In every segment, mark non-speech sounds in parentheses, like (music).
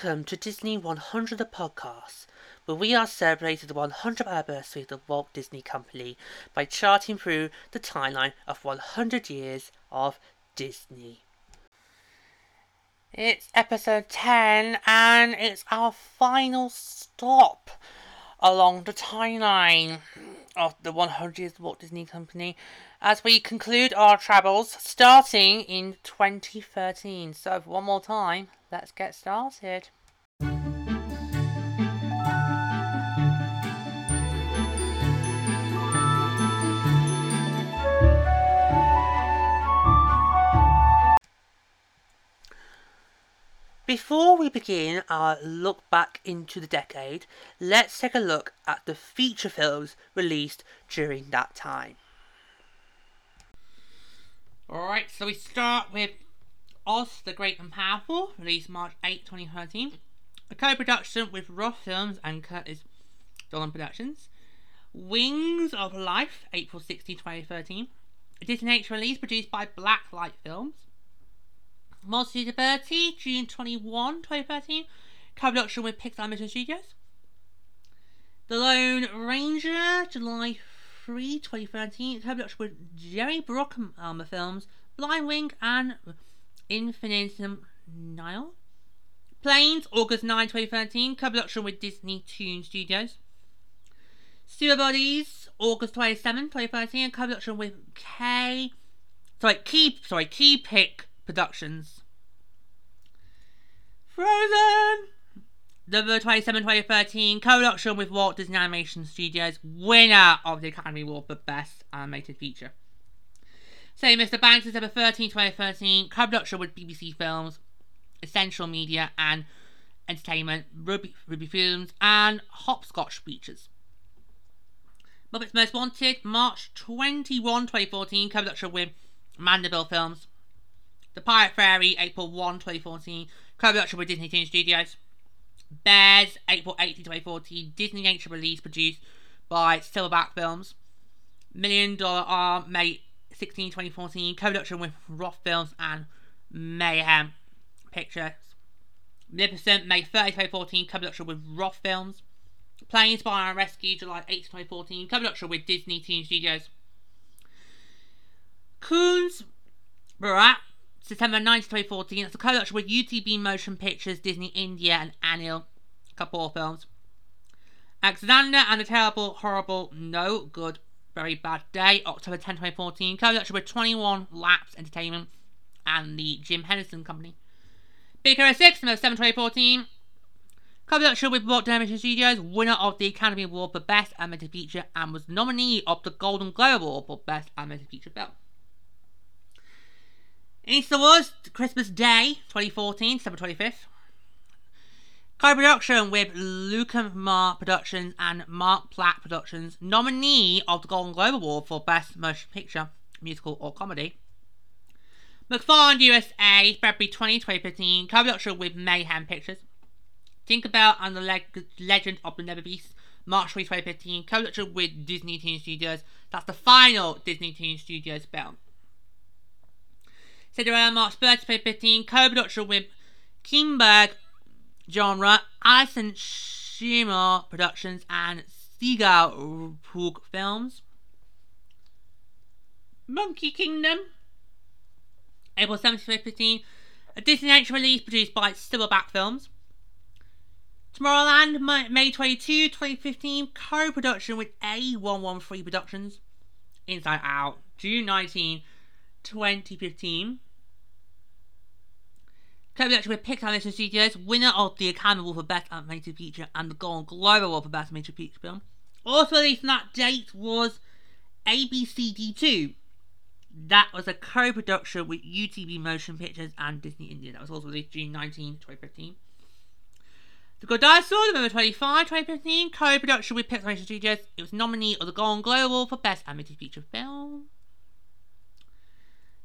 Welcome to Disney 100 the podcast, where we are celebrating the 100th anniversary of the Walt Disney Company by charting through the timeline of 100 years of Disney. It's episode 10 and it's our final stop along the timeline of the 100th Walt Disney Company as we conclude our travels starting in 2013. So, one more time, let's get started. Before we begin our look back into the decade, let's take a look at the feature films released during that time. Alright, so we start with Oz the Great and Powerful, released March 8, 2013. A co production with Roth Films and Curtis Dolan Productions. Wings of Life, April 16, 2013. A Disney H release produced by Blacklight Films. Multi-Liberty, June 21, 2013. Co-production with Pixar Animation Studios. The Lone Ranger, July 3, 2013. Co-production with Jerry Bruckheimer Films, Blind Wink, and Infinitum Nihil. Planes, August 9, 2013. Co-production with Disney Toon Studios. Sewer Bodies, August 27, 2013. Co-production with K... Sorry, Key... Sorry, Key Pick Productions. Frozen! November 27, 2013, co-production with Walt Disney Animation Studios, winner of the Academy Award for Best Animated Feature. Say Mr. Banks, December 13, 2013, co-production with BBC Films, Essential Media and Entertainment, Ruby, Ruby Films, and Hopscotch Features. Muppets Most Wanted, March 21, 2014, co-production with Mandeville Films. The Pirate Fairy, April 1, 2014, co-production with Disney Toon Studios. Bears, April 18, 2014, Disney Nature release produced by Silverback Films. Million Dollar Arm, May 16, 2014, co-production with Roth Films and Mayhem Pictures. Maleficent, May 30, 2014, co-production with Roth Films. Planes, Spy and Rescue, July 8, 2014, co-production with Disney Toon Studios. Coons, Barat, September 9, 2014. It's a co-production with UTV Motion Pictures, Disney India, and Anil Kapoor Films. Alexander and the Terrible, Horrible, No Good, Very Bad Day, October 10, 2014. Co-production with 21 Laps Entertainment and the Jim Henderson Company. Big Hero 6, November 7, 2014. Co-production with Walt Disney Studios, winner of the Academy Award for Best Animated Feature, and was nominee of the Golden Globe Award for Best Animated Feature Film. Easter Wars, Christmas Day 2014, December 25th. Co production with Lucamar Productions and Mark Platt Productions, nominee of the Golden Globe Award for Best Motion Picture, Musical or Comedy. McFarland USA, February 20, 2015, co production with Mayhem Pictures. Tinkerbell and the Leg- Legend of the Never Beast, March 3, 2015, co production with Disney Toon Studios. That's the final Disney Toon Studios film. Cinderella March 30, 2015, co-production with Kinberg Genre, Allison Shearmur Productions, and Seagull Hook Films. Monkey Kingdom, April 7, 2015, a Disney Nature release produced by Silverback Films. Tomorrowland, May 22, 2015, co-production with A113 Productions. Inside Out, June 19, 2015. Co-production with Pixar Animation Studios, winner of the Academy Award for Best Animated Feature and the Golden Globe Award for Best Animated Feature Film. Also released on that date was ABCD2. That was a co-production with UTV Motion Pictures and Disney India. That was also released June 19, 2015. The Good Dinosaur, November 25, 2015, co-production with Pixar Studios. It was nominee of the Golden Globe Award for Best Animated Feature Film.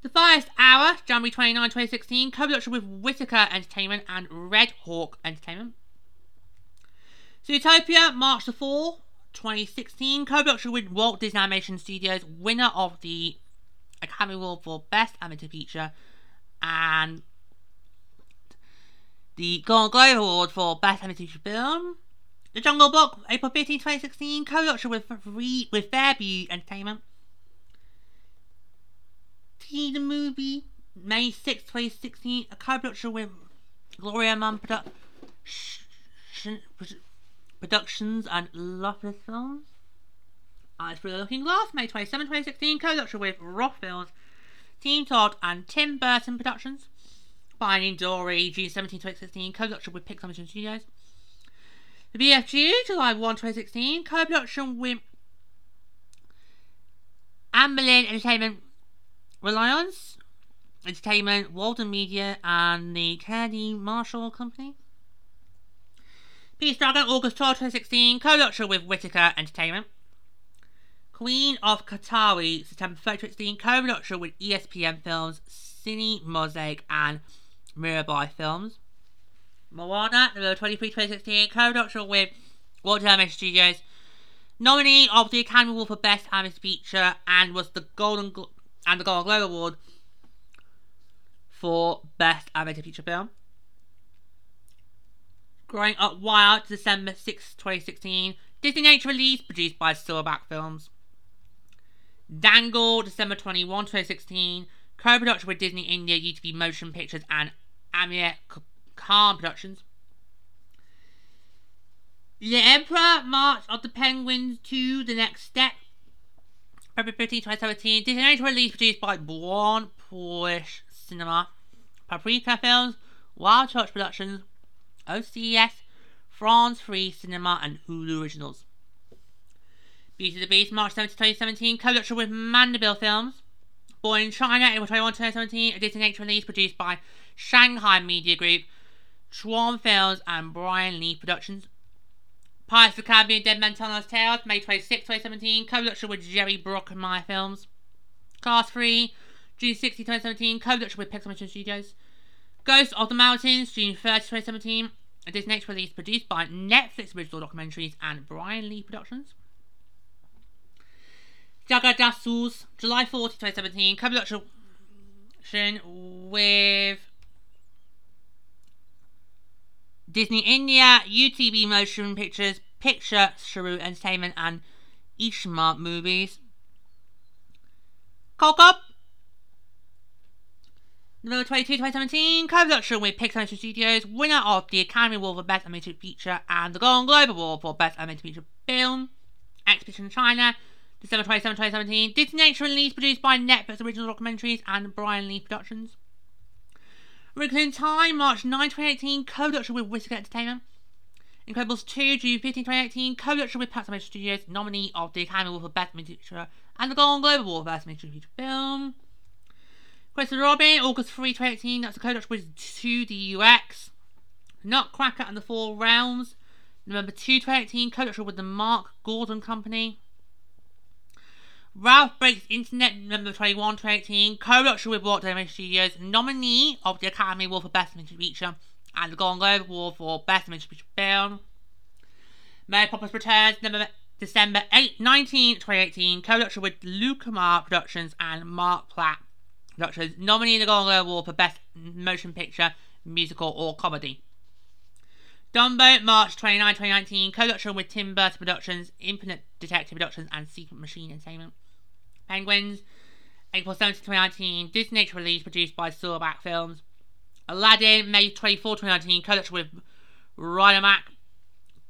The First Hour, January 29, 2016, co-production with Whitaker Entertainment and Red Hawk Entertainment. Zootopia, March the 4, 2016, co-production with Walt Disney Animation Studios, winner of the Academy Award for Best Animated Feature, and the Golden Globe Award for Best Animated Feature Film. The Jungle Book, April 15, 2016, co-production with, with Fairview Entertainment. T the Movie, May 6, 2016, a co-production with Gloria Munn Produ- Productions and Loveless Films. Eyes for the Looking Glass, May 27, 2016, co-production with Roth Films, Team Todd and Tim Burton Productions. Finding Dory, June 17, 2016, co-production with Pixar Mission Studios. The BFG, July 1, 2016, co-production with Amblin Entertainment Reliance Entertainment, Walden Media, and the Kennedy Marshall Company. Peace Dragon, August 12, 2016, co-production with Whitaker Entertainment. Queen of Katwe, September 30, 2016, co-production with ESPN Films, Cine Mosaic, and Mirabai Films. Moana, November 23, 2016, co-production with Walt Disney Studios. Nominee of the Academy Award for Best Animated Feature and was the Golden and the Golden Globe Award for Best Animated Feature Film. Growing Up Wild, December 6, 2016. Disney Nature release produced by Silverback Films. Dangal, December 21, 2016. Co production with Disney India, UTV Motion Pictures, and Aamir Khan Productions. The Emperor March of the Penguins to the Next Step. February 15, 2017. Disney Nature release produced by Born Polish Cinema. Paprika Films, Wild Touch Productions, OCS, France Free Cinema, and Hulu Originals. Beauty and the Beast, March 7, 2017, co-production with Mandeville Films. Born in China, April 21, 2017, a Disney release produced by Shanghai Media Group, Schwarm Films, and Brian Leith Productions. Pirates of the Caribbean, Dead Man Telling Us Tales, May 26, 2017, co-production with Jerry Bruckheimer Films. Cars 3, June 60, 2017, co-production with Pixar Mission Studios. Ghost of the Mountains, June 30, 2017, a Disney Nature release produced by Netflix Original Documentaries and Brian Leith Productions. Jagga Jasoos, July 40, 2017, co-production with Disney India, UTV Motion Pictures, Picture Shuru Entertainment, and Ishma Movies. Cock November 22, 2017, co-production with Pixar Studios, winner of the Academy Award for Best Animated Feature and the Golden Globe Award for Best Animated Feature Film. Exhibition China, December 27, 2017. Disney Nature release produced by Netflix Original Documentaries and Brian Leith Productions. Wrinkle in Time, March 9, 2018, co-production with Whitaker Entertainment. Incredibles 2, June 15, 2018, co-production with Pixar Studios, nominee of the Academy Award for Best Animated and the Golden Globe Award for Best Animated Feature Film. Christopher Robin, August 3, 2018, that's a co-production with 2D UX. Nutcracker and the Four Realms, November 2, 2018, co-production with the Mark Gordon Company. Ralph Breaks Internet, number 21, 2018, co-production with Walt Disney Studios, nominee of the Academy Award for Best Animated Feature and the Golden Globe Award for Best Animated Feature Film. Mary Poppins Returns, number December 8, 19, 2018, co-production with Lucamar Productions and Mark Platt Productions, nominee of the Golden Globe Award for Best Motion Picture, Musical or Comedy. Dumbo, March 29, 2019, co-production with Tim Burton Productions, Infinite Detective Productions, and Secret Machine Entertainment. Penguins, April 17, 2019, Disney Nature release produced by Silverback Films. Aladdin, May 24, 2019, co-production with Rhinomac.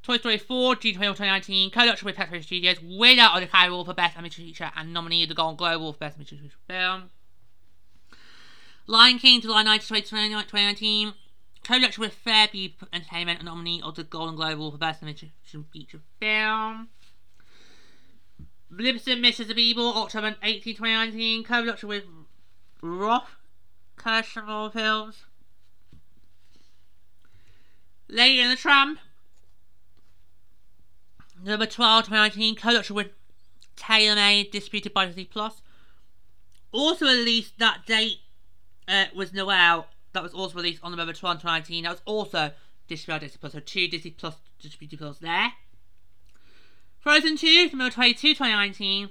Toy Story 4, June 24, 2019, co-production with Pixar Studios, winner of the Academy Award for Best Animated Feature and nominee of the Golden Globe Award for Best Animated Feature Film. Lion King, July 19, 2019, co-production with Fairview Entertainment and nominee of the Golden Globe Award for Best Animated Feature Film. Maleficent, Mrs. Evil, October 18, 2019, co-production with Roth Kershner Films. Lady in the Tramp, November 12, 2019, co-production with TaylorMade, distributed by Disney Plus. Also released that date uh, was Noelle. That was also released on November 12, 2019. That was also distributed by Disney Plus. So two Disney Plus distributed films there. Frozen 2, November 22, 2019.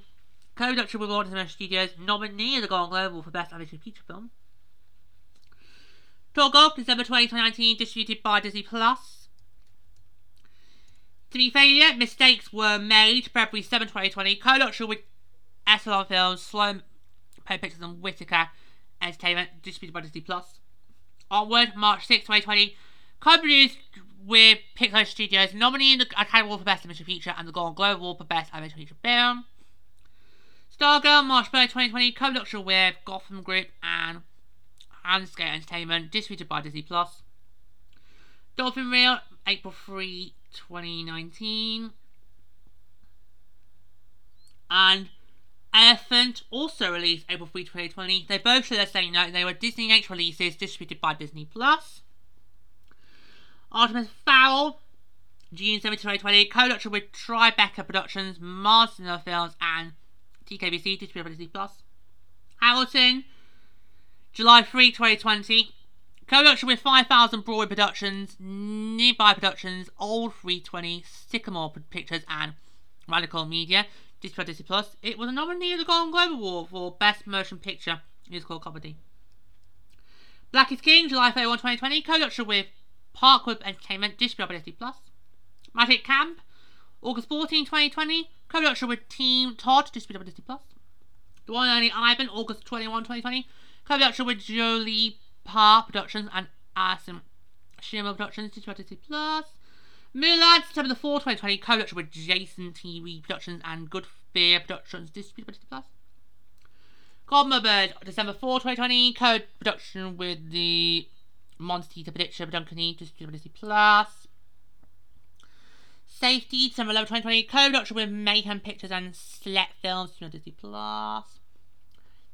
Co-production with Walt Disney Studios, nominee of the Golden Globe for Best Animated Feature Film. Toggle, December 20, 2019, distributed by Disney Plus. To be failure, mistakes were made February 7, 2020. Co-production with SLR Films, Slow Pony Pictures and Whitaker Entertainment, distributed by Disney Plus. Onward, March 6, 2020. Co-produced with Pixar Studios, nominated the Academy Award for Best Animation Feature and the Golden Globe Award for Best Animation Feature Film. Stargirl, March 3, 2020. Co-production with Gotham Group and Handscape Entertainment, distributed by Disney Plus. Dolphin Reef, April 3, 2019. And Elephant also released April 3, 2020. They both share the same note. They were Disney H releases distributed by Disney Plus. Artemis Fowl, June 7, 2020. Co-production with Tribeca Productions, Marston Films, and TKBC, distributed by Disney Plus. Hamilton, July 3, 2020. Co-production with 5000 Broadway Productions, Nearby Productions, Old 320, Sycamore Pictures, and Radical Media. Disney Disney Plus. It was a nominee of the Golden Globe Award for Best Motion Picture Musical Comedy. Black is King, July 31, 2020. Co-production with Parkwood Entertainment, distributed Plus. Magic Camp, August 14, 2020. Co-production with Team Todd, Disney Plus. The One and Only Ivan, August 21, 2020. Co-production with Jolie Pas Productions and Allison Shearmur Productions, Disney Plus. Mulan, September the 4th, 2020, co-production with Jason TV Productions and Good Fear Productions, distributed Plus. Godmother Bird, December 4, 2020, co-production with the Monster Eater Prediction Production distributed by Disney Plus. Safety, December 11, 2020, co-production with Mayhem Pictures and Select Films, Disney Plus.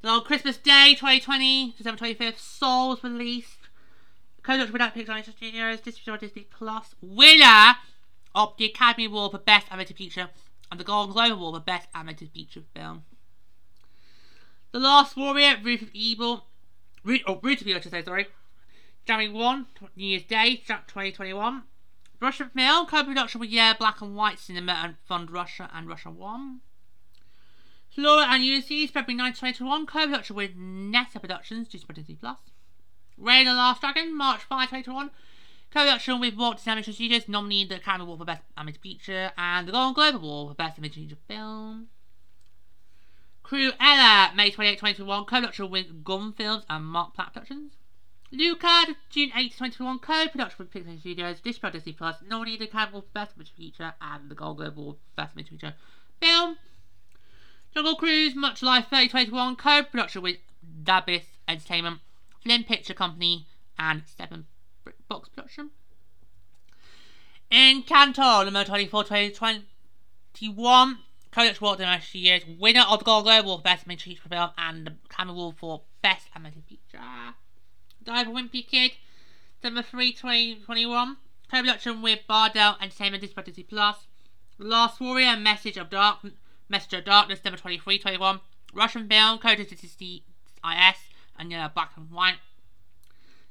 Then on Christmas Day, 2020, December 25th, Soul was released co-directed with Pixar Animation Studios, by Disney Plus, winner of the Academy Award for Best Animated Feature and the Golden Globe Award for Best Animated Feature Film. The Last Warrior, Root of Evil, oh, Root, oh, of Evil, I should say, sorry. January 1, New Year's Day, 2021. Russian film, co-production with Yeah Black and White Cinema and Fund Russia and Russia 1. Flora and Ulysses, February 9, 2021, co-production with Netta Productions, distributed Disney Plus. Raid the Last Dragon, March 5, 2021. Co-production with Walt Disney Animation Studios, nominated the Academy Award for Best Animated Feature and the Golden Globe Award for Best Animated Feature Film. Cruella, May 28, 2021. Co-production with Gunn Films and Mark Platt Productions. Luca, June 8, 2021. Co-production with Pixar Studios, by Disney Plus, nominated the Award for Best Animated Feature and the Golden Globe Award for Best Animated Feature Film. Jungle Cruise, Much Life 30, 2021. Co-production with Davis Entertainment. Flynn Picture Company, and Seven Bucks Production. Encanto, number 24, 2021. Codex Walt Disney years winner of the Gold Globe Award for Best Animated Feature Film and the Camera Award for Best Animated Feature. Dive Wimpy Kid, December 3, 2021. Co-production with Bardel Entertainment, Disney Plus. Last Warrior, Message of Dark, Message of Darkness, December 23, 21. Russian film, coded to CIS and uh, black and white.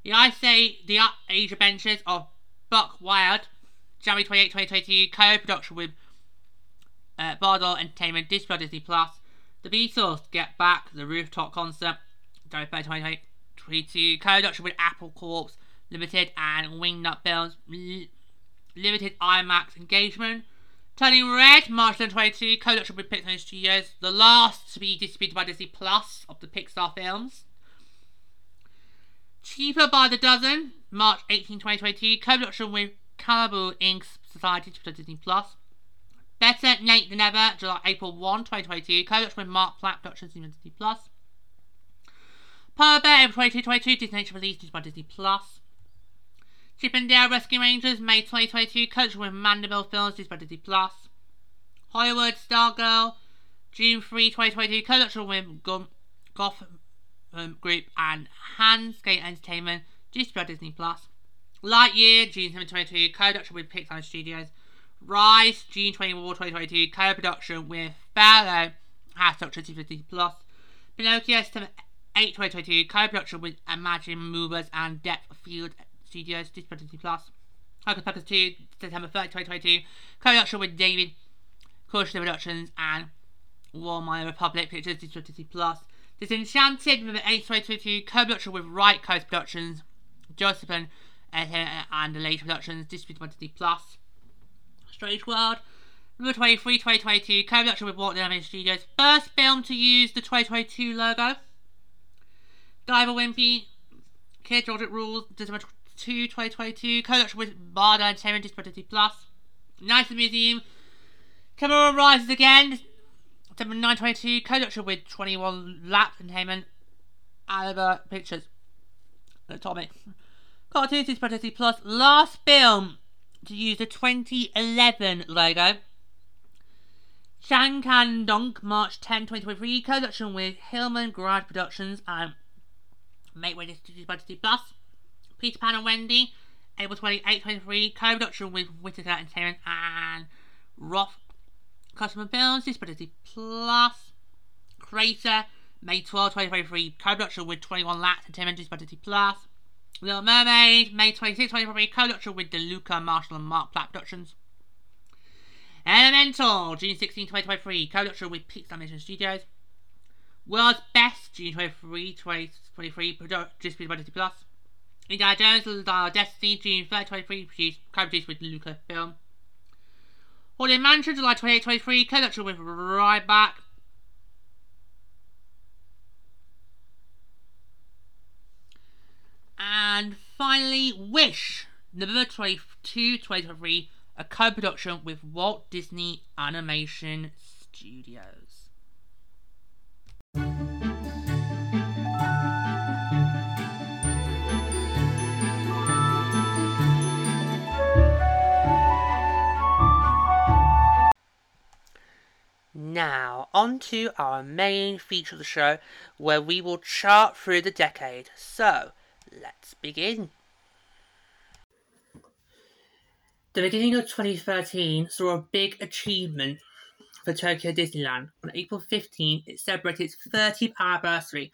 The I say the Age Adventures of Buck Wild, January 28, 2022, co-production with uh, Bardel Entertainment, Disney Plus. The Beatles Get Back, the Rooftop Concert, January 3, 2022, co-production with Apple Corps Limited and Wingnut Films Limited IMAX engagement. Turning Red, March 2022, co-production with Pixar Studios, the last to be distributed by Disney Plus of the Pixar films. Cheaper by the Dozen, March 18, 2022, co-production with Caribou Inc. Society to Disney Plus. Better Late Than Ever, July, April 1, 2022, co-production with Mark Platt Productions Disney Plus. April 22, 2022, Disney Nature released by Disney Plus. Chip and Dale Rescue Rangers, May 2022, co-production with Mandeville Films Disney by Disney Plus. Hollywood Stargirl, June 3, 2022, co-production with Gotham um, Group and Handscape Entertainment, by Disney Plus. Lightyear, June 7, 2022, co-production with Pixar Studios. Rise, June 24, 2022, co-production with Pharaoh, House Doctor Disney Plus. Pinocchio, September 8, 2022, co-production with Imagine Movers and Depth Field Studios, Disney Plus. Hocus Pocus 2, September 30, 2022, co-production with David Kirschner Productions and War My Republic Pictures, Disney Plus. Disenchanted, November 8th, 2022, co-production with Right Coast Productions, Joseph and, the later productions by Disney Plus. Strange World. Number 23, 2022, co-production with Walt Disney Studios. First film to use the 2022 logo. Diver Wimpy, Kid Project Rules, December 2, 2022, co-production with Barda Entertainment, by Plus. Night Museum, Cameron Rises Again, December 9, 2022, co-production with 21 Lap Entertainment, Alba Pictures. Atomic. Distributed by Plus. Last film to use the 2011 logo. Shan Can Donk, March 10, 2023, co-production with Hillman Garage Productions and Make Way to by Disney Plus. Peter Pan and Wendy, April 28, 2023, co-production with Whitaker Entertainment and Roth Customer Films, Disney Plus. Crater, May 12, 2023, co-production with 21 Lats distributed by Disney Plus. Little Mermaid, May 26, 2023, co-production with DeLuca, Marshall and Mark Platt Productions. Elemental, June 16, 2023, co-production with Pixar Animation Studios. World's Best, June 23, 2023, distributed by Disney Plus. Indiana Jones, Little Dial Destiny, June 3, 2023, produced, co-produced with Lucasfilm. Haunted Mansion, July 28, 2023, co-production with Ryback. And finally, Wish, November 22, 2023, a co production with Walt Disney Animation Studios. Now, on to our main feature of the show, where we will chart through the decade. So, let's begin. The beginning of 2013 saw a big achievement for Tokyo Disneyland. On April 15, it celebrated its 30th anniversary,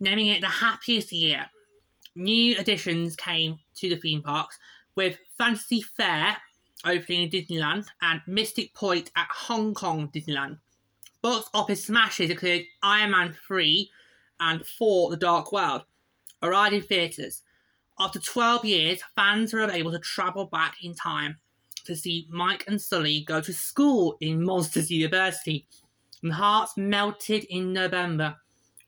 naming it the happiest year. New additions came to the theme parks, with Fantasy Fair opening in Disneyland and Mystic Point at Hong Kong Disneyland. Box office smashes included Iron Man 3 and 4 The Dark World, arrived in theatres. After 12 years, fans were able to travel back in time to see Mike and Sully go to school in Monsters University, and hearts melted in November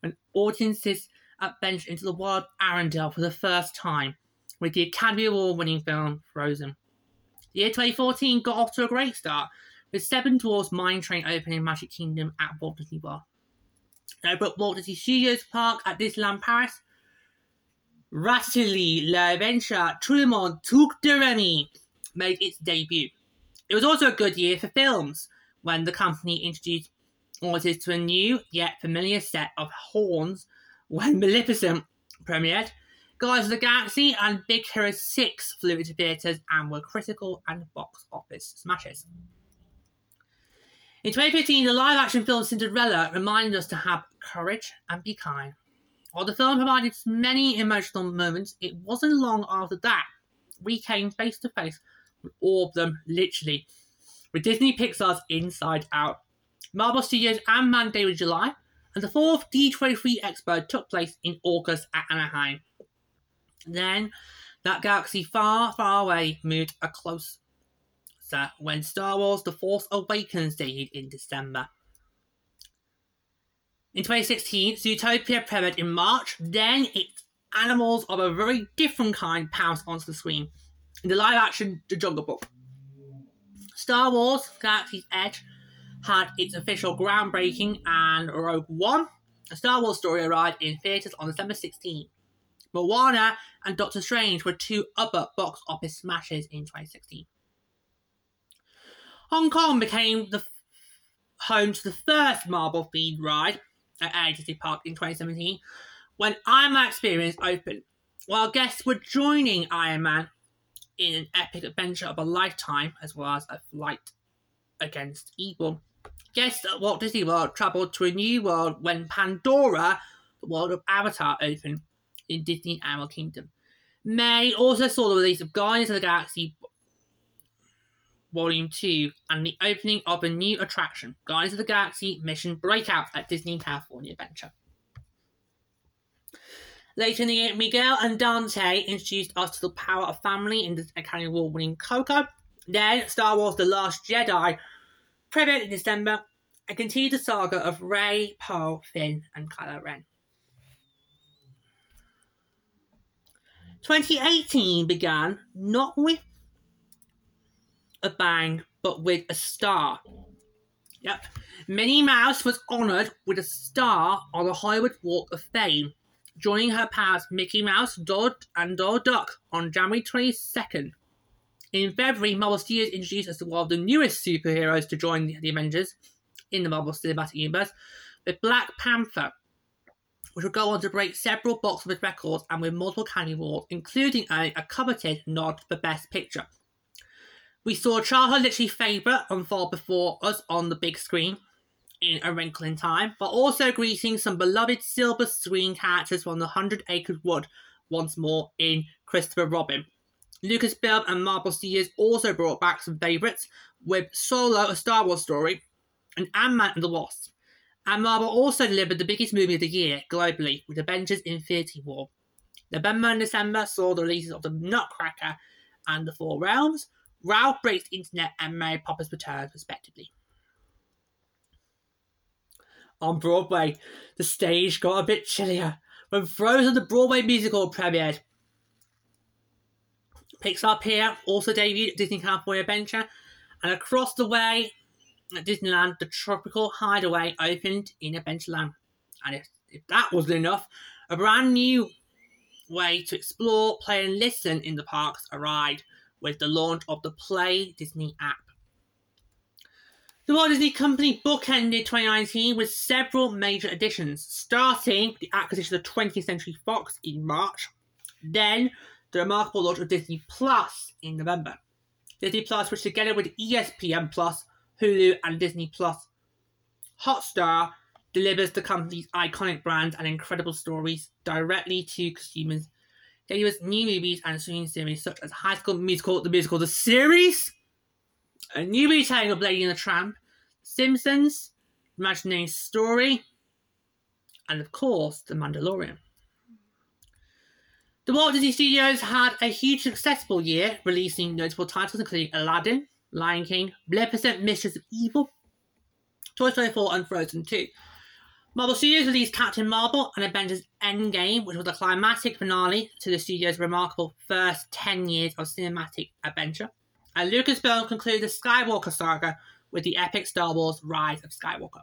when audiences adventured into the world of Arendelle for the first time with the Academy Award winning film Frozen. The year 2014 got off to a great start with Seven Dwarfs Mine Train opening Magic Kingdom at Walt Disney World. Over at Walt Disney Studios Park at Disneyland Paris, Ratatouille L'Adventure Tout le monde took de Remy made its debut. It was also a good year for films when the company introduced audiences to a new yet familiar set of horns when Maleficent premiered. Guardians of the Galaxy and Big Hero 6 flew into theatres and were critical and box office smashes. In 2015, the live action film Cinderella reminded us to have courage and be kind. While the film provided many emotional moments, it wasn't long after that we came face to face with all of them, literally, with Disney Pixar's Inside Out. Marvel Studios and Man Day in July, and the fourth D23 Expo took place in August at Anaheim. Then, that galaxy far, far away moved a closer when Star Wars The Force Awakens debuted in December. In 2016, Zootopia premiered in March, then its animals of a very different kind pounced onto the screen in the live action The Jungle Book. Star Wars Galaxy's Edge had its official groundbreaking, and Rogue One, a Star Wars story, arrived in theatres on December 16. Moana and Doctor Strange were two other box office smashes in 2016. Hong Kong became the home to the first Marvel themed ride at Agency Park in 2017 when Iron Man Experience opened. While guests were joining Iron Man in an epic adventure of a lifetime, as well as a fight against evil, guests at Walt Disney World travelled to a new world when Pandora, the world of Avatar, opened in Disney Animal Kingdom. May also saw the release of Guardians of the Galaxy Volume 2 and the opening of a new attraction, Guardians of the Galaxy Mission Breakout at Disney California Adventure. Later in the year, Miguel and Dante introduced us to the power of family in the Academy Award winning Coco. Then, Star Wars The Last Jedi premiered in December and continued the saga of Rey, Poe, Finn, and Kylo Ren. 2018 began not with a bang, but with a star. Yep. Minnie Mouse was honoured with a star on the Hollywood Walk of Fame, joining her pals Mickey Mouse, Donald, and Donald Duck on January 22nd. In February, Marvel Studios introduced us to one of the newest superheroes to join the Avengers in the Marvel Cinematic Universe, with Black Panther, which will go on to break several box office records and win multiple Academy Awards, including a, a coveted nod for Best Picture. We saw childhood literary favourite unfold before us on the big screen in A Wrinkle in Time, but also greeting some beloved silver screen characters from the Hundred Acres Wood once more in Christopher Robin. Lucasfilm and Marvel Studios also brought back some favourites with Solo, a Star Wars story, and Ant-Man and the Wasp. And Marvel also delivered the biggest movie of the year globally with Avengers Infinity War. November and December saw the releases of The Nutcracker and The Four Realms, Ralph Breaks the Internet and Mary Poppins Returns, respectively. On Broadway, the stage got a bit chillier when Frozen the Broadway musical premiered. Pixar Pier also debuted at Disney California Adventure, and across the way at Disneyland, the Tropical Hideaway opened in Adventureland. And if, if that wasn't enough, a brand new way to explore, play, and listen in the parks arrived with the launch of the Play Disney app. The Walt Disney Company bookended 2019 with several major additions, starting the acquisition of 20th Century Fox in March, then the remarkable launch of Disney Plus in November. Disney Plus, which together with ESPN Plus, Hulu, and Disney Plus Hotstar, delivers the company's iconic brands and incredible stories directly to consumers. Delivers new movies and streaming series such as High School Musical, the musical, the series, a new retelling of Lady and the Tramp, Simpsons, Imagineering Story, and of course, The Mandalorian. The Walt Disney Studios had a huge successful year, releasing notable titles including Aladdin, Lion King, Maleficent, Mistress of Evil, Toy Story 4, and Frozen 2. Marvel Studios released Captain Marvel and Avengers Endgame, which was a climatic finale to the studio's remarkable first 10 years of cinematic adventure. And Lucasfilm concluded the Skywalker saga with the epic Star Wars Rise of Skywalker,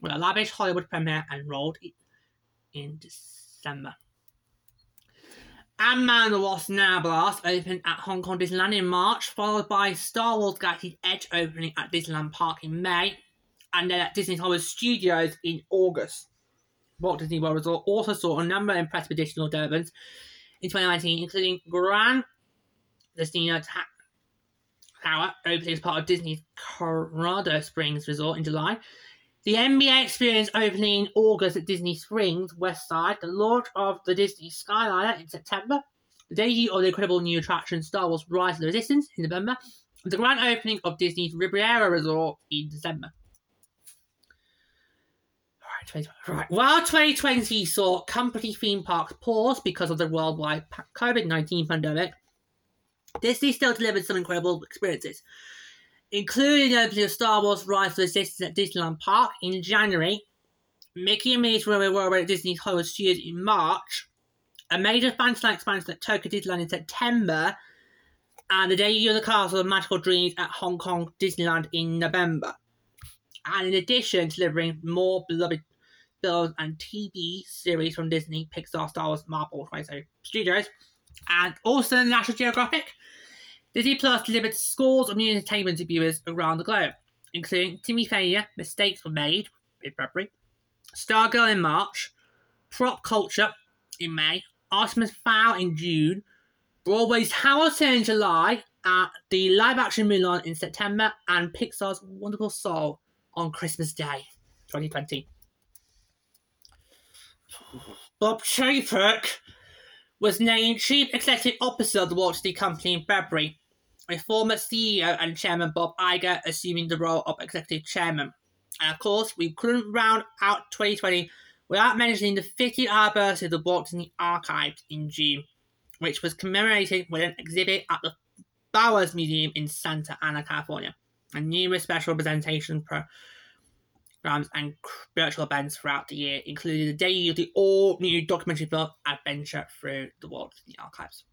with a lavish Hollywood premiere and rolled in December. Ant-Man the Wasp Now Blast opened at Hong Kong Disneyland in March, followed by Star Wars Galaxy's Edge opening at Disneyland Park in May, and then at Disney Hollywood Studios in August. Walt Disney World Resort also saw a number of impressive additional developments in 2019, including Grand Disney Tower opening as part of Disney's Coronado Springs Resort in July, the NBA experience opening in August at Disney Springs West Side, the launch of the Disney Skyliner in September, the debut of the incredible new attraction Star Wars Rise of the Resistance in November, and the grand opening of Disney's Riviera Resort in December. Right. While 2020 saw company theme parks pause because of the worldwide COVID 19 pandemic, Disney still delivered some incredible experiences including the opening of Star Wars Rise of Resistance at Disneyland Park in January, Mickey and Minnie's Runaway Railroad at Disney Hollywood Studios in March, a major Fantasyland expansion at Tokyo Disneyland in September, and the debut of the Castle of Magical Dreams at Hong Kong Disneyland in November. And in addition, delivering more beloved films and TV series from Disney, Pixar, Star Wars, Marvel, Studios, and also National Geographic, Disney Plus delivered scores of new entertainment to viewers around the globe, including Timmy Failure, Mistakes Were Made in February, Stargirl in March, Prop Culture in May, Artemis Fowl in June, Broadway's Hamilton in July, uh, the live action Mulan in September, and Pixar's Wonderful Soul on Christmas Day 2020. Bob Chapek was named Chief Executive Officer of the Walt Disney Company in February, with former CEO and Chairman Bob Iger assuming the role of Executive Chairman. And of course, we couldn't round out 2020 without mentioning the 50th anniversary of the Walt Disney Archives in June, which was commemorated with an exhibit at the Bowers Museum in Santa Ana, California, and numerous special presentation programs and virtual events throughout the year, including the debut of the all-new documentary film Adventure Through the Walt Disney Archives.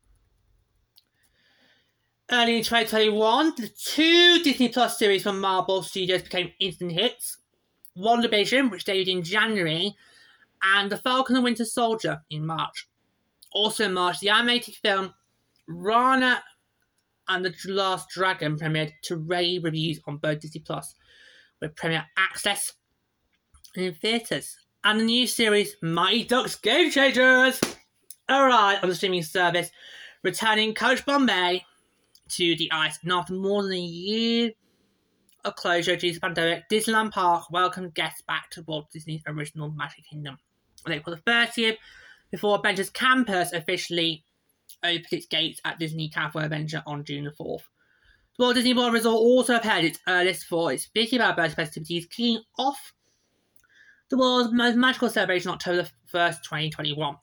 Early in 2021, the two Disney Plus series from Marvel Studios became instant hits. WandaVision, which debuted in January, and The Falcon and Winter Soldier in March. Also in March, the animated film Raya and the Last Dragon premiered to rave reviews on both Disney Plus, with premiere access in theatres. And the new series Mighty Ducks Game Changers arrived on the streaming service, returning Coach Bombay to the ice. And after more than a year of closure due to the pandemic, Disneyland Park welcomed guests back to Walt Disney's original Magic Kingdom on April the 30th, before Adventures Campus officially opened its gates at Disney California Adventure on June the 4th. The Walt Disney World Resort also prepared its earliest for its 50th birthday festivities, kicking off the world's most magical celebration October 1st, 2021.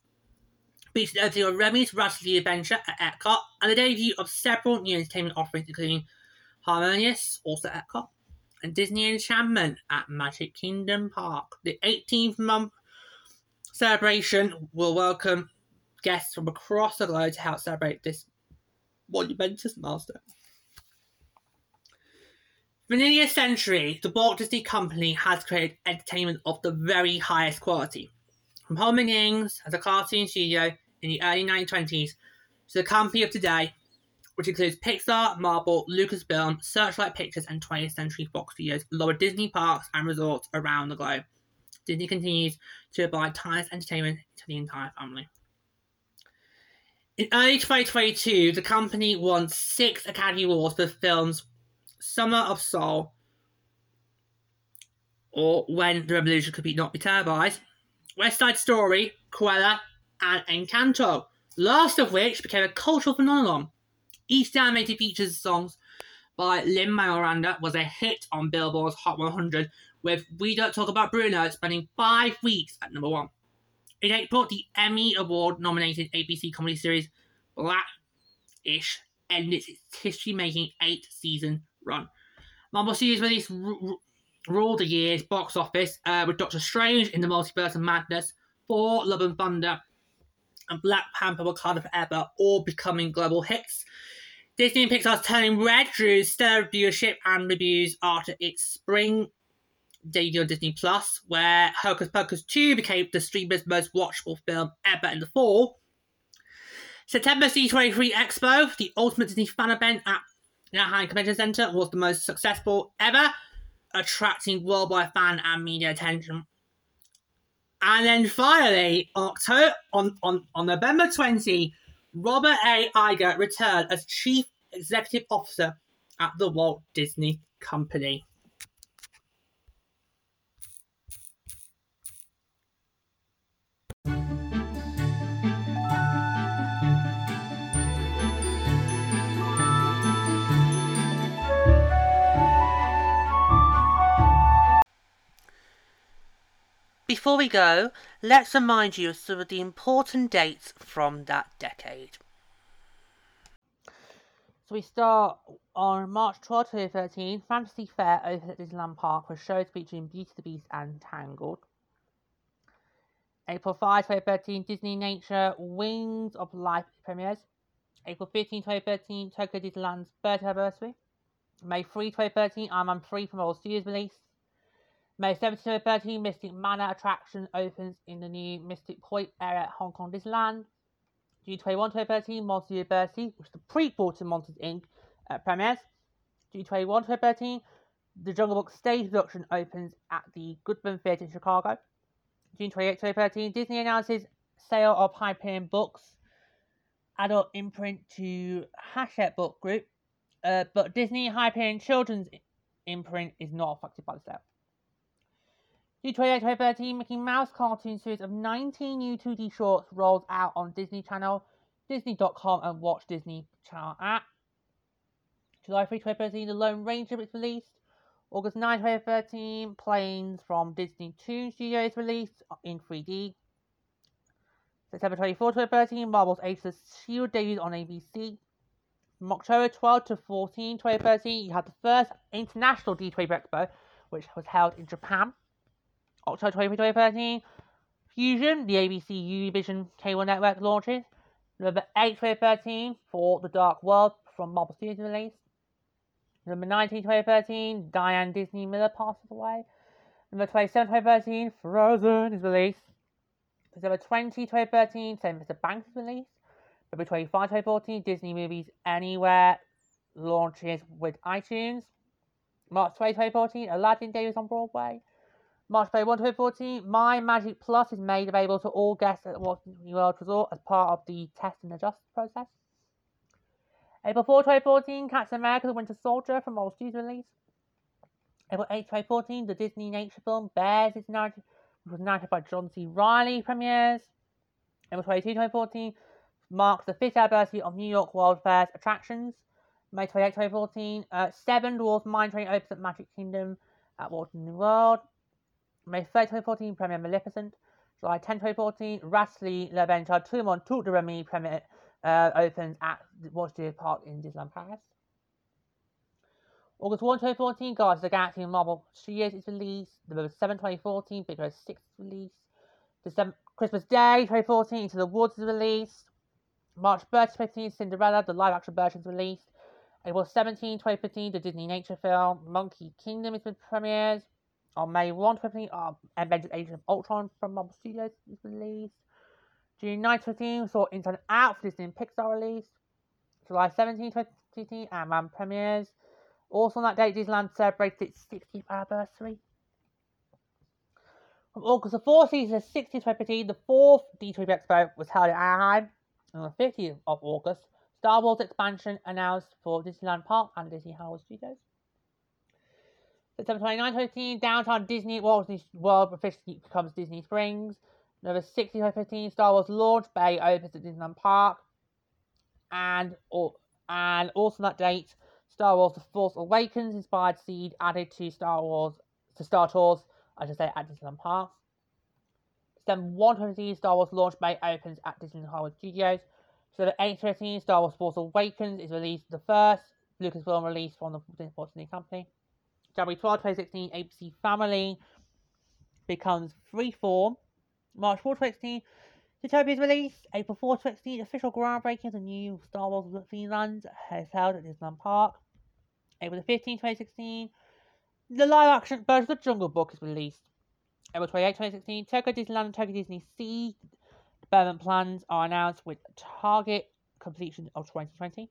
Featured uh, the opening of Remy's Ratatouille Adventure at Epcot and the debut of several new entertainment offerings, including Harmonious, also at Epcot, and Disney Enchantment at Magic Kingdom Park. The 18th month celebration will welcome guests from across the globe to help celebrate this monumentous milestone. For nearly a century, the Walt Disney Company has created entertainment of the very highest quality. From home beginnings as a cartoon studio in the early 1920s to the company of today, which includes Pixar, Marvel, Lucasfilm, Searchlight Pictures, and 20th Century Fox Studios, along with Disney parks and resorts around the globe. Disney continues to provide timeless entertainment to the entire family. In early 2022, the company won six Academy Awards for films Summer of Soul, or When the Revolution Could Be Not Be Televised, West Side Story, Cruella, and Encanto, last of which became a cultural phenomenon. Each animated features songs by Lin-Manuel Miranda was a hit on Billboard's Hot 100, with We Don't Talk About Bruno spending five weeks at number one. In April, the Emmy Award nominated ABC comedy series Black-ish ended its history making eight season run. Marvel Studios released r- ruled the year's box office uh, with Doctor Strange in the Multiverse of Madness, Thor, Love and Thunder, and Black Panther Wakanda Forever, all becoming global hits. Disney and Pixar's Turning Red drew stellar viewership and reviews after its spring debut on Disney Plus, where Hocus Pocus 2 became the streamer's most watchable film ever in the fall. September D23 Expo, the ultimate Disney fan event at Anaheim Convention Center, was the most successful ever, attracting worldwide fan and media attention. And then finally, October, on, on, on November 20, Robert A. Iger returned as Chief Executive Officer at the Walt Disney Company. Before we go, let's remind you of some of the important dates from that decade. So we start on March 12, 2013, Fantasy Fair opened at Disneyland Park with shows featuring Beauty the Beast and Tangled. April 5, 2013, Disney Nature Wings of Life premieres. April 15, 2013, Tokyo Disneyland's birthday anniversary. May 3, 2013, I'm on 3 from All Studios release. May 17, 13, Mystic Manor attraction opens in the new Mystic Point area at Hong Kong Disneyland. June 21, 2013, Monster University, which is the prequel to Monsters Inc. Uh, premieres. June 21, 2013, the Jungle Book stage production opens at the Goodman Theatre in Chicago. June 28, 2013, Disney announces sale of Hyperion Books adult imprint to Hachette Book Group, uh, but Disney Hyperion Children's imprint is not affected by the sale. The 2013 Mickey Mouse cartoon series of 19 new 2D shorts rolls out on Disney Channel, Disney.com, and Watch Disney Channel app. July 3, 2013, The Lone Ranger is released. August 9, 2013, Planes from Disney Toon Studios released in 3D. September 24, 2013, Marvel's Agents of S.H.I.E.L.D. on ABC. From October 12 to 14, 2013, you had the first International D23 Expo, which was held in Japan. Oh, October 20, 2013, Fusion, the ABC Univision cable network launches. November 8, 2013, Thor The Dark World from Marvel Studios release. Number 19, 2013, Diane Disney Miller passes away. Number 27, 2013, Frozen is released. December 20, 2013, St. Mr. Banks is released. February 25, 2014, Disney Movies Anywhere launches with iTunes. March 20, 2014, Aladdin debuts on Broadway. March 31, 2014, My Magic Plus is made available to all guests at Disney World Resort as part of the test and adjust process. April 4, 2014, Captain America The Winter Soldier from Marvel Studios release. April 8, 2014, the Disney nature film Bears is narrated which was narrated by John C. Reilly, premieres. April 22, 2014 marks the fifth anniversary of New York World Fair's attractions. May 28, 2014, uh, Seven Dwarfs Mine Train opens at Magic Kingdom at Walt Disney World. May 3, 2014, premiere Maleficent. July 10, 2014, Rastley L'Adventure Tout le monde tout de Remy premiere uh, opens at Disney Park in Disneyland Paris. August 1, 2014, Guardians of the Galaxy and Marvel Studios is released. November 7, 2014, Big Hero 6 is released. December, Christmas Day, 2014, Into the Woods is released. March 30, 2015, Cinderella, the live action version is released. April 17, 2015, the Disney nature film Monkey Kingdom is premieres. On May 1, 2015, uh, Avengers Age of Ultron from Marvel Studios was released. June 9, 2015, saw Inside Out for Disney and Pixar release. July 17, 2015, Ant-Man premieres. Also on that date, Disneyland celebrated its 60th anniversary. From August the 4th to the 16th, 2015, the fourth D23 Expo was held in Anaheim. On the 15th of August, Star Wars expansion announced for Disneyland Park and Disney Hollywood Studios. September 29, 2015, downtown Disney Walt Disney World officially becomes Disney Springs. November 16, 2015, Star Wars launch bay opens at Disneyland Park. And, and also on that date, Star Wars The Force Awakens inspired seed added to Star Wars to Star Tours, I should say, at Disneyland Park. December 1 2015, Star Wars launch bay opens at Disneyland Hollywood Studios. December 8 2015, Star Wars The Force Awakens is released the first Lucasfilm release from the Disney Company. January 12 2016, ABC Family becomes Freeform. March 4 2016, Zootopia is released. April 4 2016, official groundbreaking of the new Star Wars Land is held at Disneyland Park. April 15, 2016, the live action version of the Jungle Book is released. April 28, 2016, Tokyo Disneyland and Tokyo Disney Sea development plans are announced with target completion of 2020.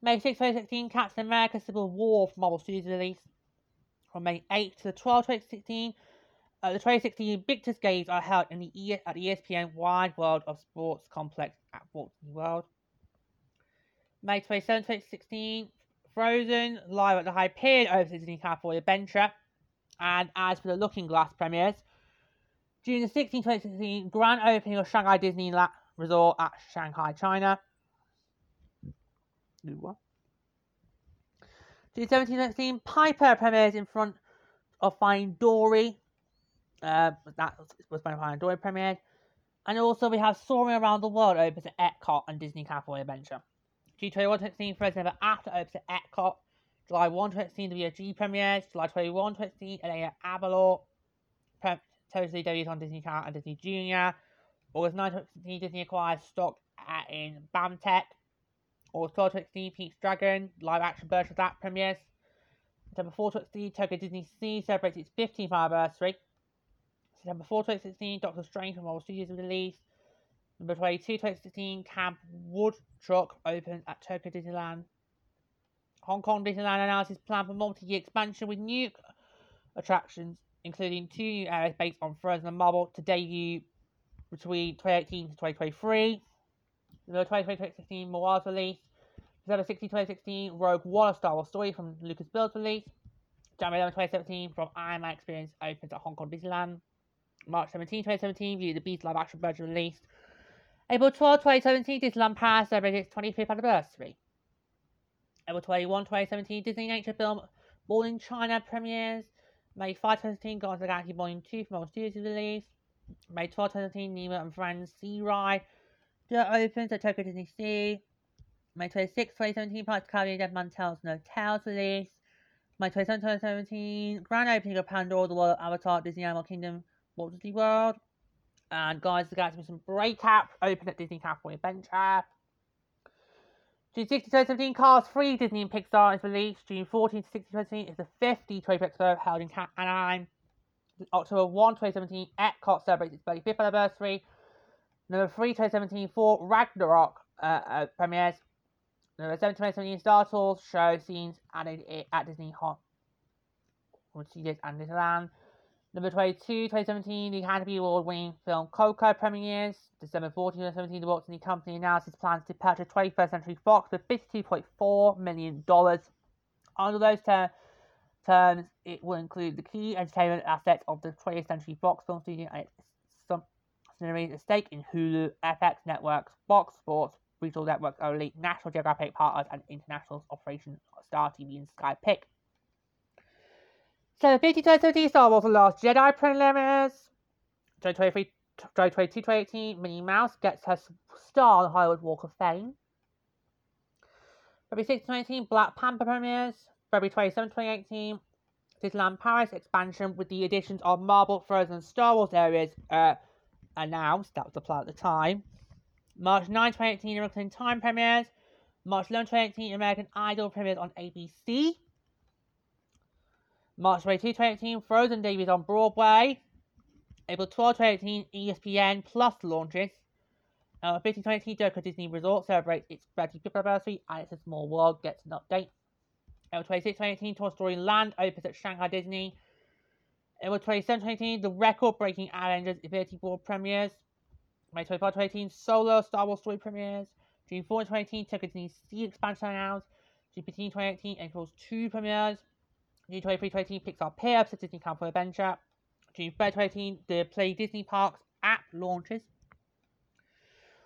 May 6, 2016, Captain America Civil War Marvel Studios release. From May 8 to the 12, 2016, uh, the 2016 Invictus Games are held in the e- at the ESPN Wide World of Sports Complex at Walt Disney World. May 27, 2016, Frozen live at the Hyperion over Disney California Adventure. And as for the Looking Glass premieres, June the 16, 2016, grand opening of Shanghai Disney Resort at Shanghai, China. June 17, 2016, Piper premieres in front of Finding Dory uh, that was when Finding Dory premiered. And also we have Soaring Around the World opens at Epcot and Disney California Adventure. G21 2016 Frozen Ever After opens at Epcot. July 1 2016 BFG premieres. July 21 2016 LA Avalor. Pre- totally debuts on Disney Channel and Disney Junior. August 9 2016 Disney acquires stock at, in BAMTech. August 12 2016 Pete's Dragon live action version of that premieres. September 4 2016 Tokyo Disney Sea celebrates its 15th anniversary. September 4, 2016, Doctor Strange from Marvel Studios released. Number 22, 2016, Camp Wood Truck opens at Tokyo Disneyland. Hong Kong Disneyland announces plan for multi-year expansion with new attractions, including two new areas based on Frozen and Marvel to debut between 2018 to 2023. 20, 2016, Moana's release. December 16, 2016, Rogue One, Star Wars Story from Lucasfilm's release. January 11, 2017, from Iron Man Experience opens at Hong Kong Disneyland. March 17, 2017, View the Beast live action version released. April 12, 2017, Disneyland Paris celebrated its 25th anniversary. April 21, 2017, Disney nature film Born in China premieres. May 5, 2017, Guardians of the Galaxy Volume 2 from Marvel Studios is released. May 12, 2017, Nemo and Friends Sea Ride. Dirt opens at Tokyo Disney Sea. May 26, 2017, Pirates of the Caribbean Dead Man Tells No Tales release. May 27, 2017, grand opening of Pandora, the World of Avatar, Disney Animal Kingdom, Walt Disney World. And Guys, the guys Galaxy Mission Breakout open at Disney California Adventure. June 16, 2017, Cars 3 Disney and Pixar is released. June 14 to 16, 2017 is the 50 Trade Expo held in Anaheim. October 1, 2017, Epcot celebrates its 35th anniversary. Number 3, 2017, Thor Ragnarok uh, uh, premieres. Number 7, 2017, Star Tours show scenes added at Disney Hot Studios and Disneyland. Number 22, 2017, the Academy Award winning film Coco premieres. December 14, 2017, the Walt Disney Company announces plans to purchase 21st Century Fox for $52.4 million. Under those ter- terms, it will include the key entertainment assets of the 20th Century Fox film studio and its subsidiaries, a stake in Hulu, FX Networks, Fox Sports, regional networks only, National Geographic partners, and international operations Star TV and Sky Pick. So the 52 Star Wars The Last Jedi preliminaries. 2023, 2022, 2018, Minnie Mouse gets her star on the Hollywood Walk of Fame. February 6, 2018, Black Panther premieres. February 27, 2018, Disneyland Paris expansion with the additions of Marvel, Frozen, Star Wars areas uh, announced. That was the plan at the time. March 9, 2018, American Time premieres. March 11, 2018, American Idol premieres on ABC. March 22, 2018, Frozen debuts on Broadway. April 12, 2018, ESPN Plus launches. Uh, 15, 2018, Joker Disney Resort celebrates its 35th anniversary and It's a Small World gets an update. April 26, 2018, Toy Story Land opens at Shanghai Disney. April 27, 2018, the record-breaking Avengers Infinity War premieres. May 25, 2018, Solo Star Wars Story premieres. June 4, 2018, Tokyo Disney Sea expansion announced. June 15, 2018, April 2 premieres. June 23, 2018, Pixar Pier to Disney California Adventure. June 3, 2018, the Play Disney Parks app launches.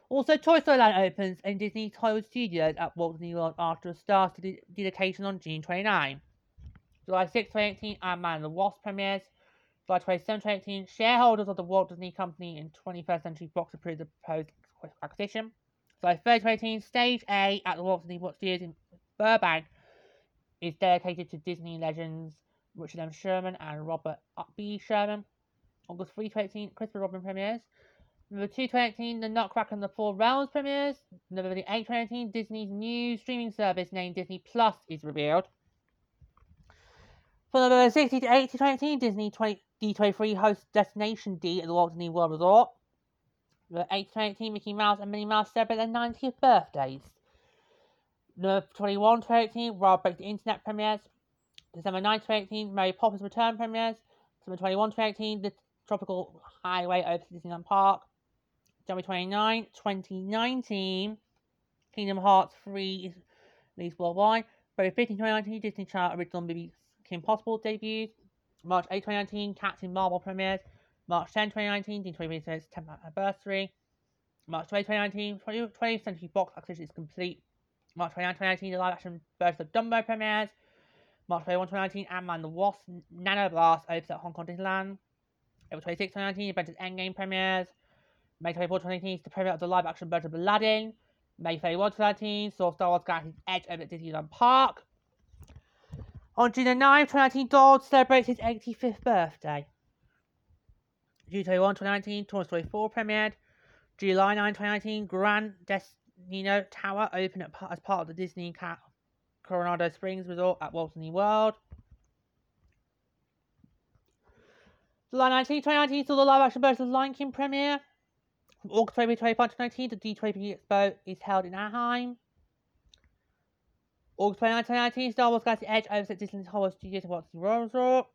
Also, Toy Story Land opens in Disney Hollywood Studios at Walt Disney World after a star dedication on June 29. July 6, 2018, Ant-Man and the Wasp premieres. 27, 2018, shareholders of the Walt Disney Company and 21st Century Fox approved the proposed acquisition. 3, 2018, Stage A at the Walt Disney World Studios in Burbank is dedicated to Disney legends Richard M. Sherman and Robert B. Sherman. August 3, 2018, Christopher Robin premieres. Number 2, 2018, The Nutcracker and the Four Realms premieres. November 8, 2018, Disney's new streaming service named Disney Plus is revealed. For November 60 to 80, 2018, Disney 20, D23 hosts Destination D at the Walt Disney World Resort. Number 8 to 2018, Mickey Mouse and Minnie Mouse celebrate their 90th birthdays. Number 21 to 18, Wild Break the Internet premieres. December 9 to 18, Mary Poppins Return premieres. December 21 to 18, The Tropical Hideaway opens Disneyland Park. January 29, 2019, Kingdom Hearts 3 is released worldwide. February 15, 2019, Disney Channel original movie Kim Possible debuts. March 8, 2019, Captain Marvel premieres. March 10, 2019, Disney 20 10th anniversary. March 20, 2019, 20th Century Fox acquisition is complete. March 29, 2019, the live action version of Dumbo premieres. March 21, 2019, Ant-Man the Wasp Nano Blast opens at Hong Kong Disneyland. April 26, 2019, Avengers Endgame premieres. May 24, 2019 is the premiere of the live action version of Aladdin. May 31, 2019 saw Star Wars Galaxy's Edge over at Disneyland Park. On June 9, 2019, Donald celebrates his 85th birthday. June 21, 2019, Toy Story 4 premiered. July 9, 2019, Gran Destino Tower opened as part of the Disney Coronado Springs Resort at Walt Disney World. July 19, 2019 saw the live action version of Lion King premiere. August 25, 2019, the D23 Expo is held in Anaheim. August 29, 2019, Star Wars Galaxy Edge opens at Disney's Hollywood Studios at Walt Disney World Resort.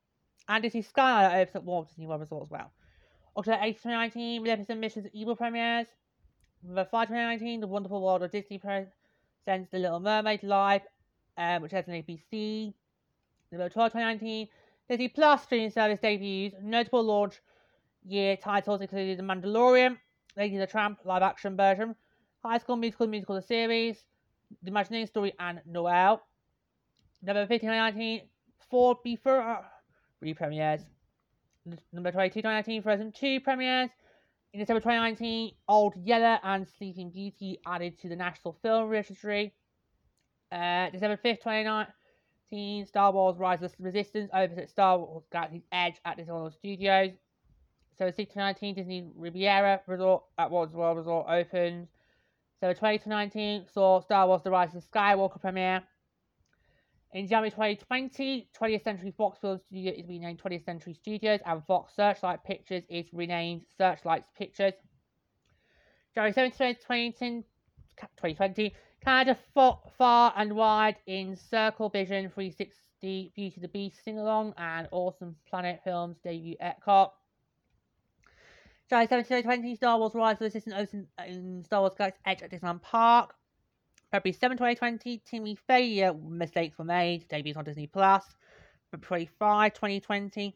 And Disney Skyliner opens at Walt Disney World Resort as well. October 8, 2019, Maleficent Mistress of Evil premieres. November 5, 2019, The Wonderful World of Disney presents The Little Mermaid live, um, which has an ABC. November 12, 2019, Disney Plus streaming service debuts. Notable launch year titles included The Mandalorian, Lady the Tramp live action version, High School Musical Musical the series, The Imagineering Story, and Noelle. November 15, 2019, Ford v Ferrari premieres. Number 22, 2019, Frozen 2 premieres. In December 2019, Old Yeller and Sleeping Beauty added to the National Film Registry. Uh, December 5th, 2019, Star Wars Rise of the Resistance opens at Star Wars Galaxy's Edge at Disney Studios. So 2019, Disney Riviera Resort at Disney World Resort opens. So 2019 saw Star Wars The Rise of Skywalker premiere. In January 2020, 20th Century Fox Film Studio is renamed 20th Century Studios and Fox Searchlight Pictures is renamed Searchlight Pictures. January 17th, 2020, 2020 Canada Far and Wide in Circle Vision 360 Beauty the Beast sing along and Awesome Planet Films debut Epcot. July 17th, 2020 Star Wars Rise of the Resistance in um, Star Wars Galaxy Edge at Disneyland Park. February 7, 2020, Timmy Failure uh, Mistakes Were Made, debuts on Disney Plus. February 5, 2020,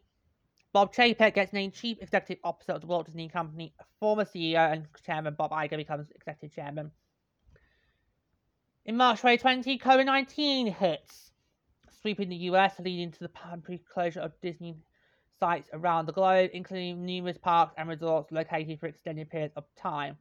Bob Chapek gets named Chief Executive Officer of the Walt Disney Company. Former CEO and Chairman Bob Iger becomes Executive Chairman. In March 2020, COVID 19 hits, sweeping the US, leading to the temporary closure of Disney sites around the globe, including numerous parks and resorts located for extended periods of time.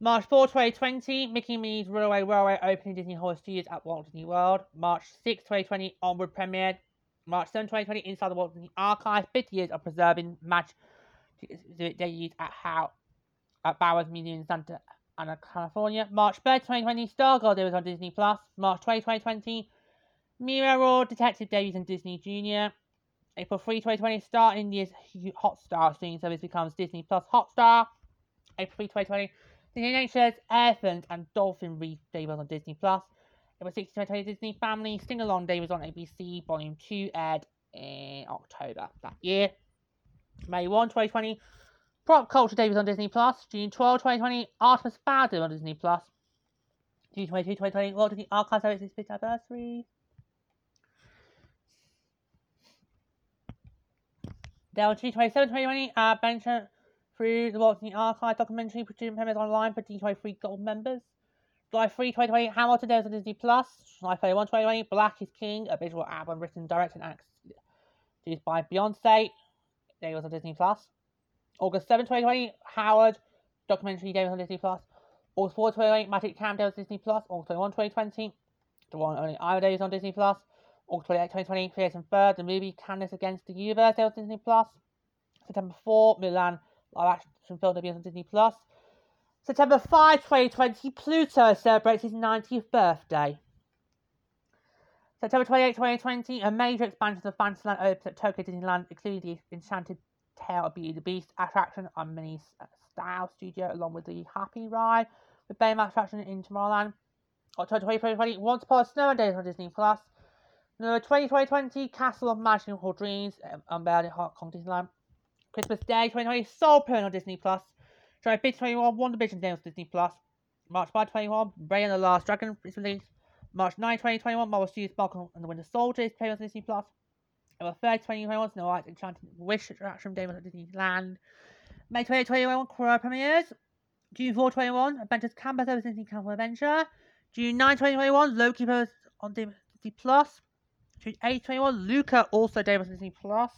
March 4, 2020, Mickey Minnie's Runaway Railway opening Disney Horror Studios at Walt Disney World. March 6, 2020, Onward premiered. March 7, 2020, Inside the Walt Disney Archive, 50 years of preserving match debuts at How at Bowers Museum in Santa Ana, California. March 3, 2020, Stargirl debuts on Disney Plus. March 20, 2020, Mira Mirror Detective debuts on Disney Junior. April 3, 2020, Star India's Hotstar streaming service becomes Disney Plus Hotstar. April 3, 2020, Disney Nature's Elephant and Dolphin Reef debuts on Disney Plus. It was 60 20 Disney Family Sing Along was on ABC. Volume 2 aired in October that year. May 1, 2020, Prop Culture was on Disney Plus. June 12, 2020, Artemis Fowl on Disney Plus. June 22, 2020, Walt Disney Archive Services 5th anniversary. On June 27, 2020, Adventure through the Disney Archive documentary produced premieres online for D23 Gold members. July 3, 2020, Hamilton Days on Disney Plus. July 31, 2020, Black is King, a visual album written, directed, and produced by Beyonce. Day was on Disney Plus. August 7, 2020, Howard, documentary Day was on Disney Plus. August 4, 2020, Magic Camp Day was Disney Plus. August 21, 2020, the one only Iowa Day was on Disney Plus. August 28, 2020, Phineas and Ferb, the movie Candace Against the Universe Day was Disney Plus. September 4, Mulan live action film debuts on Disney Plus. September 5, 2020, Pluto celebrates his 90th birthday. September 28, 2020, a major expansion of Fantasyland opens at Tokyo Disneyland, including the Enchanted Tale of Beauty and the Beast attraction on Mini Style Studio, along with the Happy Ride, the Baymax attraction in Tomorrowland. October 20, 2020, Once Upon a Snow Days on Disney Plus. 20, 2020, Castle of Magical Dreams, um, unveiled in Hong Kong Disneyland. Christmas Day 2020, Soul Plane on Disney Plus. July 5th, 21, WandaVision Day on Disney Plus. March 5, 21, Raya and the Last Dragon is released. March 9, 2021, Marvel Studios Falcon and the Winter Soldier is playing on Disney Plus. April 3rd, 2021, Snow White Enchanted Wish attraction Day on Disneyland. May 2021, Korra premieres. June 4, 21, Adventures Campus over Disney Campus Adventure. June 9, 2021, Loki on Disney Plus. June 8, 21, Luca also Day on Disney Plus.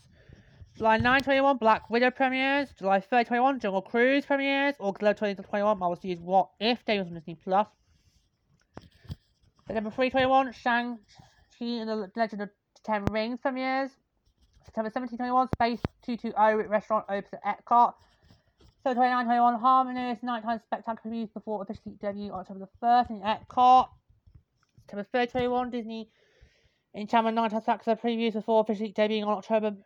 July 9, 21, Black Widow premieres. July 3, 21, Jungle Cruise premieres. August 11, 20, 21, Marvel Studios What If, Day on Disney Plus. September 3, 21, Shang-Chi and the Legend of Ten Rings premieres. September 17, 21, Space 220 Restaurant opens at Epcot. So 29, 21, Harmonious Nighttime Spectacular previews before officially debut on October the 1st in Epcot. September 3, 21, Disney Enchantment Nighttime Spectacular previews before officially debuting on October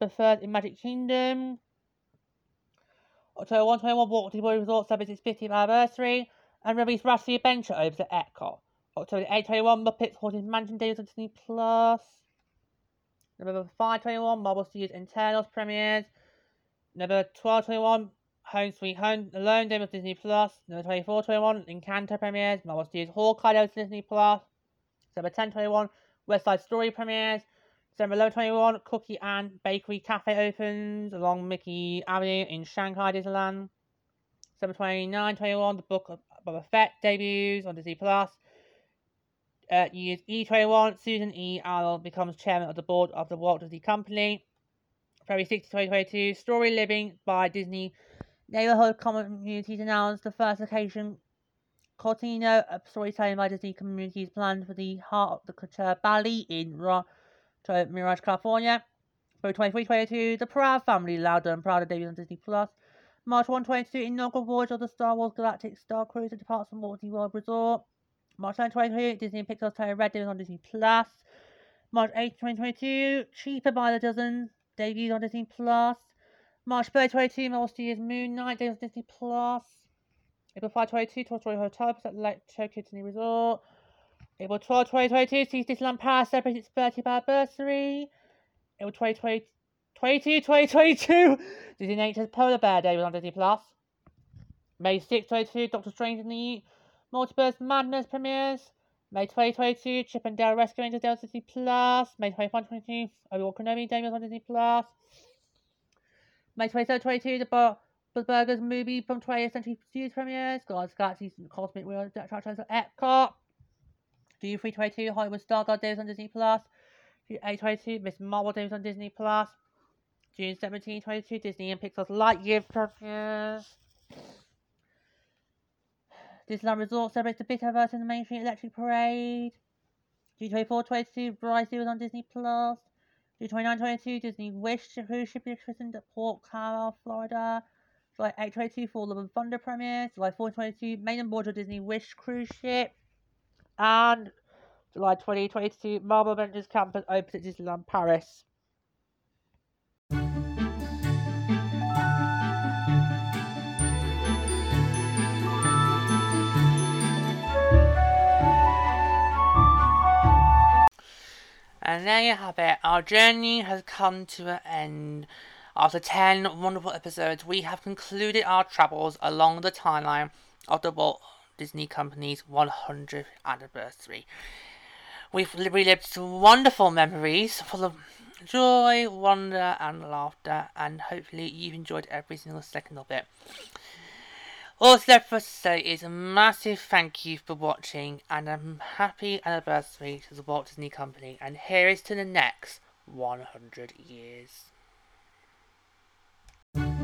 the 3rd in Magic Kingdom. October 1, 21, Walt Disney World Resort celebrates its 50th anniversary. And release Rush the Adventure opens at Epcot. October 8, 21, Muppets Haunted Mansion Days on Disney Plus. November 5, 21, Marvel Studios Eternals premieres. November 12, 21, Home Sweet Home Alone Day on Disney Plus. November 24, 21, Encanto premieres. Marvel Studios Hawkeye on Disney Plus. December 10, 21, West Side Story premieres. December 11, 21, Cookie and Bakery Cafe opens along Mickey Avenue in Shanghai, Disneyland. December 29, 21, the book of Boba Fett debuts on Disney Plus. uh, years E21, Susan E. Allen becomes chairman of the board of the Walt Disney Company. February 6, 2022, Story Living by Disney Neighborhood Communities announced the first occasion Cotino, a storytelling by Disney Communities planned for the Heart of the Couture Ballet in Rancho Mirage, California. February 23, 2022, The Proud Family, Louder and Prouder debuts on Disney Plus. March 1, 2022, inaugural voyage of the Star Wars Galactic Star Cruiser departs from Walt Disney World Resort. March 9, 2022, Disney and Pixar's Terry Red debuts on Disney Plus. March 8, 2022, Cheaper by the Dozen debuts on Disney Plus. March 3, 2022, Marvel Studios Moon Knight debuts on Disney Plus. April 5, 2022, Toy Story Hotel at Lake Tokyo Disney Resort. April 12, 2022, sees Disneyland Paris celebrates its 30th anniversary. April 2020, 22, 2022, (laughs) Disney Nature's Polar Bear Day was on Disney Plus. May 6, 2022, Doctor Strange in the Multiverse Madness premieres. May 2022, Chip and Dale Rescue Rangers on Disney Plus. May 21, 2022, Obi-Wan Kenobi Day was on Disney Plus. May 23, 22, the, Bar- the Burgers movie from 20th Century Studios premieres. The Galaxy Cosmic World Attractions at Epcot. June 3, 22, Hollywood Star God Days on Disney Plus. June 8, 22, Miss Marvel Days on Disney Plus. June 17, 22, Disney and Pixar's Lightyear premieres. Disneyland Resort celebrates the anniversary of the Main Street Electric Parade. June 24, 22, Variety was on Disney Plus. June 29, 22, Disney Wish cruise ship is christened at Port Canaveral, Florida. July 8, 22, Fall of Thunder premiere. July 4, 22, main and board of Disney Wish cruise ship. And July 20, 22, Marvel Avengers Campus opens at Disneyland Paris. And there you have it. Our journey has come to an end. After 10 wonderful episodes, we have concluded our travels along the timeline of the Walt Disney Company's 100th anniversary. We've relived some wonderful memories full of joy, wonder, and laughter, and hopefully you've enjoyed every single second of it. All that's left for us to say is a massive thank you for watching and a happy anniversary to the Walt Disney Company. And here is to the next 100 years. Thank you